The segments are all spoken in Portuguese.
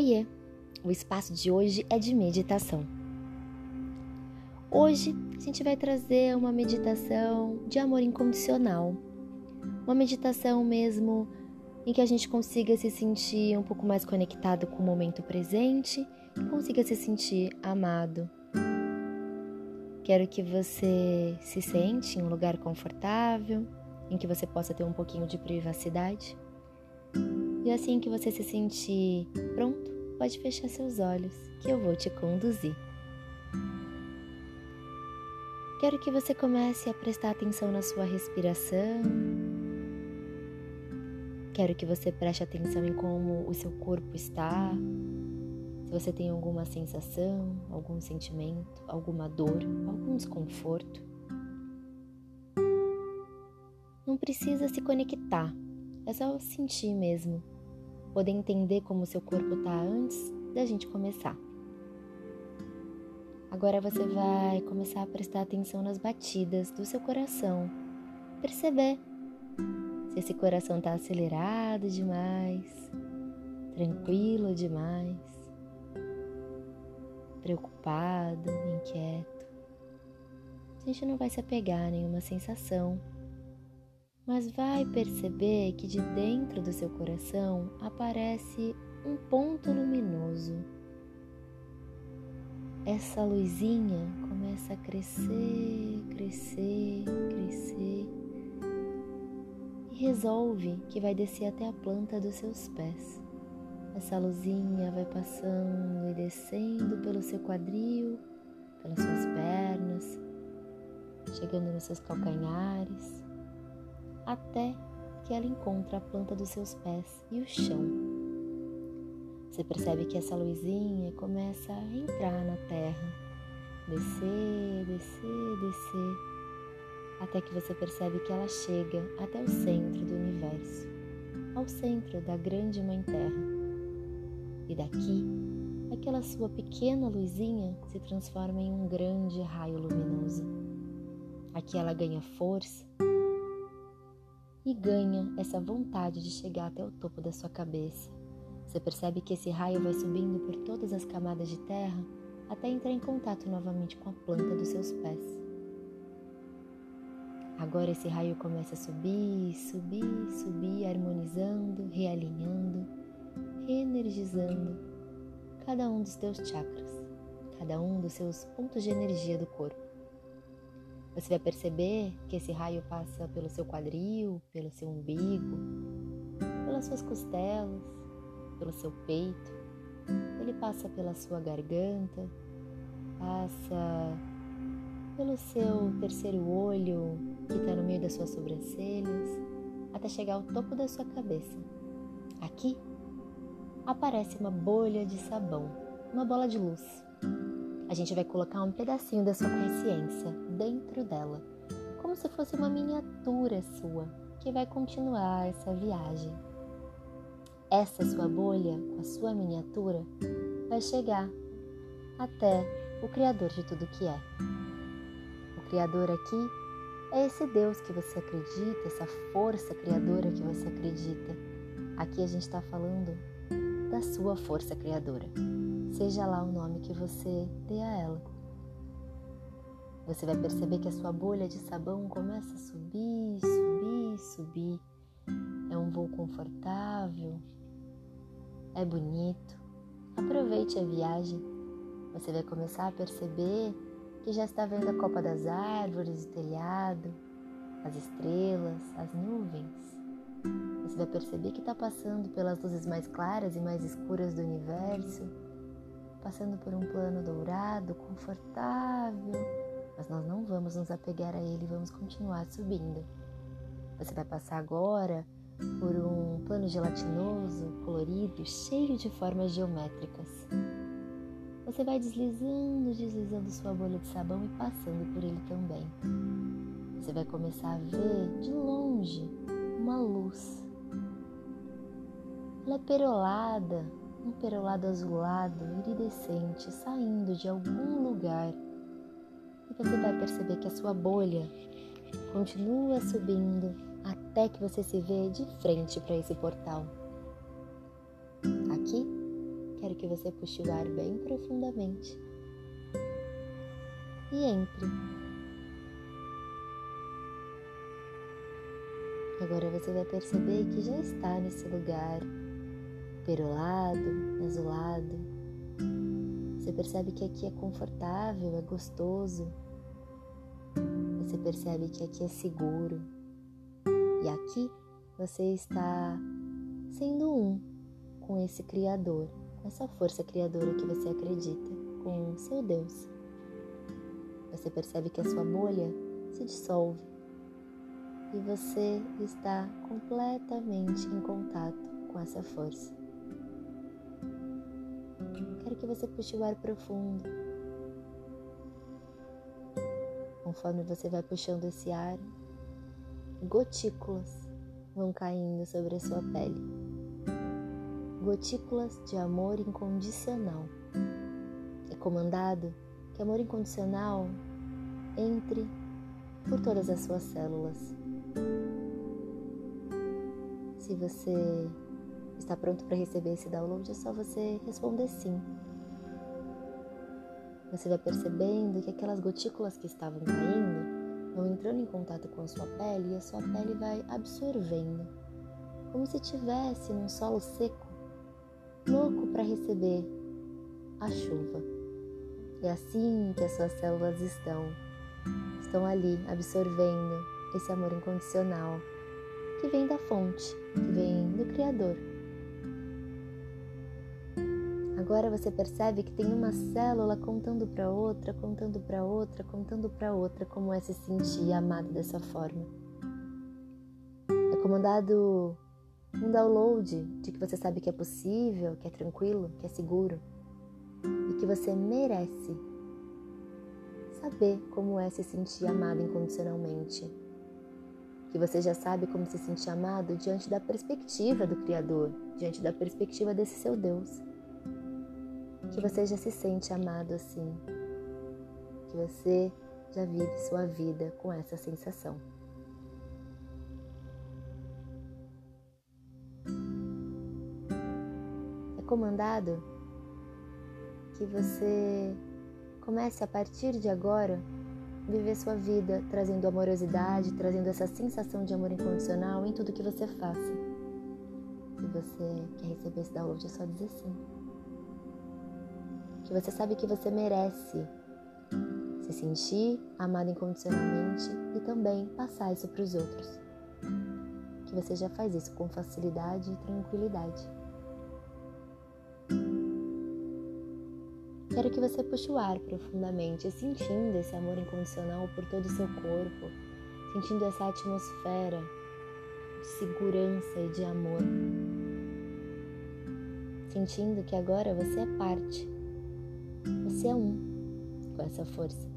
Oiê! O espaço de hoje é de meditação. Hoje a gente vai trazer uma meditação de amor incondicional. Uma meditação mesmo em que a gente consiga se sentir um pouco mais conectado com o momento presente e consiga se sentir amado. Quero que você se sente em um lugar confortável, em que você possa ter um pouquinho de privacidade. E assim que você se sentir pronto, pode fechar seus olhos, que eu vou te conduzir. Quero que você comece a prestar atenção na sua respiração. Quero que você preste atenção em como o seu corpo está. Se você tem alguma sensação, algum sentimento, alguma dor, algum desconforto. Não precisa se conectar, é só sentir mesmo, poder entender como seu corpo está antes da gente começar. Agora você vai começar a prestar atenção nas batidas do seu coração, perceber se esse coração está acelerado demais, tranquilo demais, preocupado, inquieto. A gente não vai se apegar a nenhuma sensação mas vai perceber que de dentro do seu coração aparece um ponto luminoso. Essa luzinha começa a crescer, crescer, crescer e resolve que vai descer até a planta dos seus pés. Essa luzinha vai passando e descendo pelo seu quadril, pelas suas pernas, chegando nos seus calcanhares até que ela encontra a planta dos seus pés e o chão. Você percebe que essa luzinha começa a entrar na terra, descer, descer, descer, até que você percebe que ela chega até o centro do universo, ao centro da grande Mãe Terra. E daqui, aquela sua pequena luzinha se transforma em um grande raio luminoso. Aqui ela ganha força e ganha essa vontade de chegar até o topo da sua cabeça. Você percebe que esse raio vai subindo por todas as camadas de terra até entrar em contato novamente com a planta dos seus pés. Agora esse raio começa a subir, subir, subir, harmonizando, realinhando, reenergizando cada um dos teus chakras, cada um dos seus pontos de energia do corpo. Você vai perceber que esse raio passa pelo seu quadril, pelo seu umbigo, pelas suas costelas, pelo seu peito. Ele passa pela sua garganta, passa pelo seu terceiro olho, que está no meio das suas sobrancelhas, até chegar ao topo da sua cabeça. Aqui aparece uma bolha de sabão, uma bola de luz a gente vai colocar um pedacinho da sua consciência dentro dela, como se fosse uma miniatura sua que vai continuar essa viagem. Essa sua bolha, com a sua miniatura, vai chegar até o Criador de tudo que é. O Criador aqui é esse Deus que você acredita, essa força criadora que você acredita. Aqui a gente está falando da sua força criadora seja lá o nome que você dê a ela. Você vai perceber que a sua bolha de sabão começa a subir, subir, subir. É um voo confortável, é bonito. Aproveite a viagem. Você vai começar a perceber que já está vendo a copa das árvores, o telhado, as estrelas, as nuvens. Você vai perceber que está passando pelas luzes mais claras e mais escuras do universo passando por um plano dourado, confortável, mas nós não vamos nos apegar a ele, vamos continuar subindo. Você vai passar agora por um plano gelatinoso, colorido, cheio de formas geométricas. Você vai deslizando, deslizando sua bolha de sabão e passando por ele também. Você vai começar a ver de longe uma luz. Ela é perolada, um perolado azulado iridescente saindo de algum lugar. E você vai perceber que a sua bolha continua subindo até que você se vê de frente para esse portal. Aqui quero que você puxe o ar bem profundamente e entre. Agora você vai perceber que já está nesse lugar perolado, azulado. Você percebe que aqui é confortável, é gostoso. Você percebe que aqui é seguro. E aqui você está sendo um com esse Criador, com essa força criadora que você acredita, com seu Deus. Você percebe que a sua bolha se dissolve e você está completamente em contato com essa força. Quero que você puxe o ar profundo. Conforme você vai puxando esse ar, gotículas vão caindo sobre a sua pele. Gotículas de amor incondicional. É comandado que amor incondicional entre por todas as suas células. Se você está pronto para receber esse download, é só você responder sim. Você vai percebendo que aquelas gotículas que estavam caindo vão entrando em contato com a sua pele e a sua pele vai absorvendo, como se estivesse num solo seco, louco para receber a chuva. É assim que as suas células estão. Estão ali absorvendo esse amor incondicional que vem da fonte, que vem do Criador. Agora você percebe que tem uma célula contando para outra, contando para outra, contando para outra como é se sentir amado dessa forma. É comandado um download de que você sabe que é possível, que é tranquilo, que é seguro e que você merece saber como é se sentir amado incondicionalmente. Que você já sabe como se sentir amado diante da perspectiva do Criador, diante da perspectiva desse seu Deus que você já se sente amado assim, que você já vive sua vida com essa sensação. É comandado que você comece a partir de agora viver sua vida trazendo amorosidade, trazendo essa sensação de amor incondicional em tudo que você faça. Se você quer receber esse download, é só dizer sim que você sabe que você merece se sentir amado incondicionalmente e também passar isso para os outros. Que você já faz isso com facilidade e tranquilidade. Quero que você puxe o ar profundamente, sentindo esse amor incondicional por todo o seu corpo, sentindo essa atmosfera de segurança e de amor. Sentindo que agora você é parte você é um com essa força.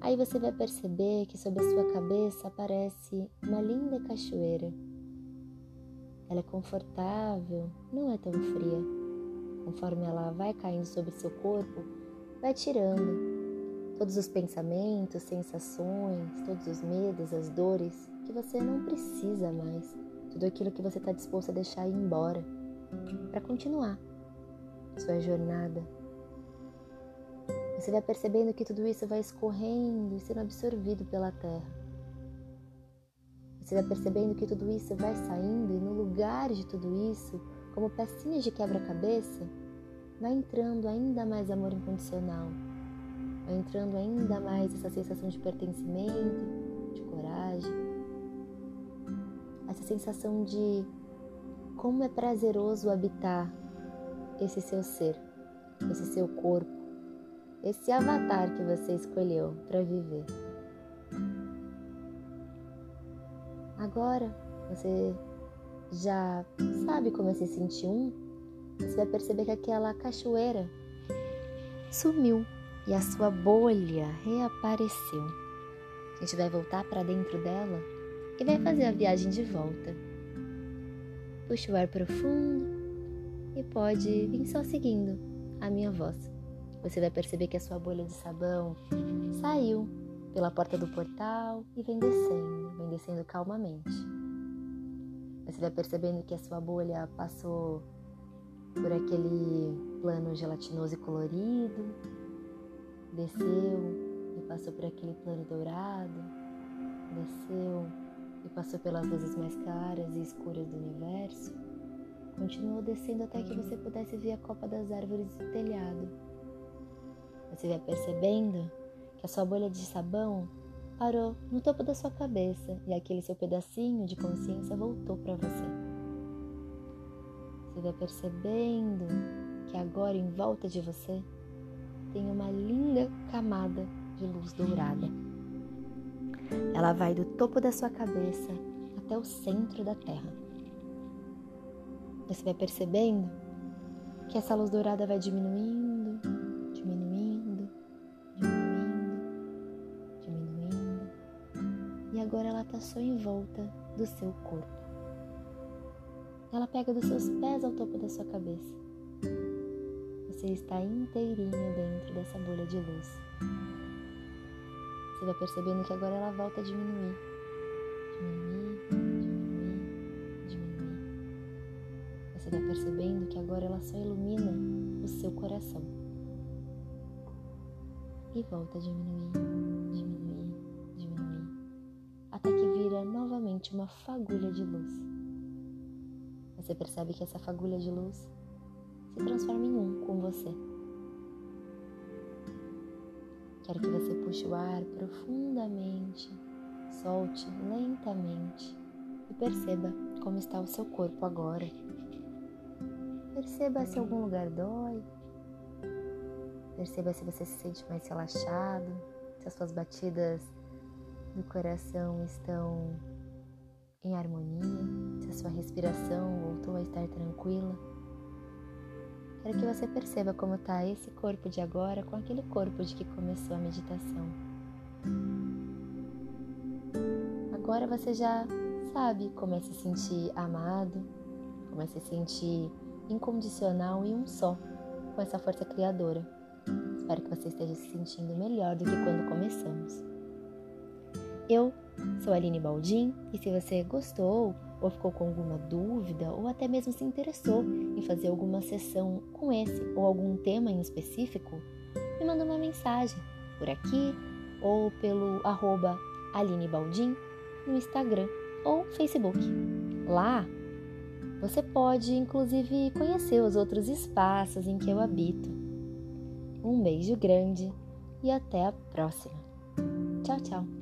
Aí você vai perceber que sobre a sua cabeça aparece uma linda cachoeira. Ela é confortável, não é tão fria. Conforme ela vai caindo sobre seu corpo, vai tirando todos os pensamentos, sensações, todos os medos, as dores que você não precisa mais, tudo aquilo que você está disposto a deixar ir embora para continuar sua jornada. Você vai percebendo que tudo isso vai escorrendo e sendo absorvido pela terra. Você vai percebendo que tudo isso vai saindo e no lugar de tudo isso, como pecinhas de quebra-cabeça, vai entrando ainda mais amor incondicional. Vai entrando ainda mais essa sensação de pertencimento, de coragem, essa sensação de como é prazeroso habitar esse seu ser, esse seu corpo, esse avatar que você escolheu para viver. Agora você já sabe como é se sentir um, você vai perceber que aquela cachoeira sumiu e a sua bolha reapareceu. A gente vai voltar para dentro dela e vai fazer a viagem de volta. Puxe o ar profundo e pode vir só seguindo a minha voz. Você vai perceber que a sua bolha de sabão saiu pela porta do portal e vem descendo, vem descendo calmamente. Você vai percebendo que a sua bolha passou por aquele plano gelatinoso e colorido, desceu e passou por aquele plano dourado, desceu e passou pelas luzes mais claras e escuras do universo. Continuou descendo até que você pudesse ver a copa das árvores do telhado. Você vai percebendo que a sua bolha de sabão parou no topo da sua cabeça e aquele seu pedacinho de consciência voltou para você. Você vai percebendo que agora em volta de você tem uma linda camada de luz dourada. Ela vai do topo da sua cabeça até o centro da Terra. Você vai percebendo que essa luz dourada vai diminuindo, diminuindo, diminuindo, diminuindo, e agora ela está só em volta do seu corpo. Ela pega dos seus pés ao topo da sua cabeça. Você está inteirinho dentro dessa bolha de luz. Você vai percebendo que agora ela volta a diminuir. Diminuir, diminuir, diminuir. Você vai percebendo que agora ela só ilumina o seu coração. E volta a diminuir, diminuir, diminuir. Até que vira novamente uma fagulha de luz. Você percebe que essa fagulha de luz se transforma em um com você. Quero que você puxe o ar profundamente, solte lentamente e perceba como está o seu corpo agora. Perceba se algum lugar dói. Perceba se você se sente mais relaxado, se as suas batidas do coração estão em harmonia, se a sua respiração voltou a estar tranquila. Quero que você perceba como está esse corpo de agora com aquele corpo de que começou a meditação. Agora você já sabe como é se sentir amado, como é se sentir incondicional e um só com essa força criadora. Espero que você esteja se sentindo melhor do que quando começamos. Eu sou Aline Baldin e se você gostou ou ficou com alguma dúvida ou até mesmo se interessou em fazer alguma sessão com esse ou algum tema em específico, me manda uma mensagem por aqui ou pelo arroba Aline Baldin no Instagram ou Facebook. Lá você pode inclusive conhecer os outros espaços em que eu habito. Um beijo grande e até a próxima. Tchau, tchau!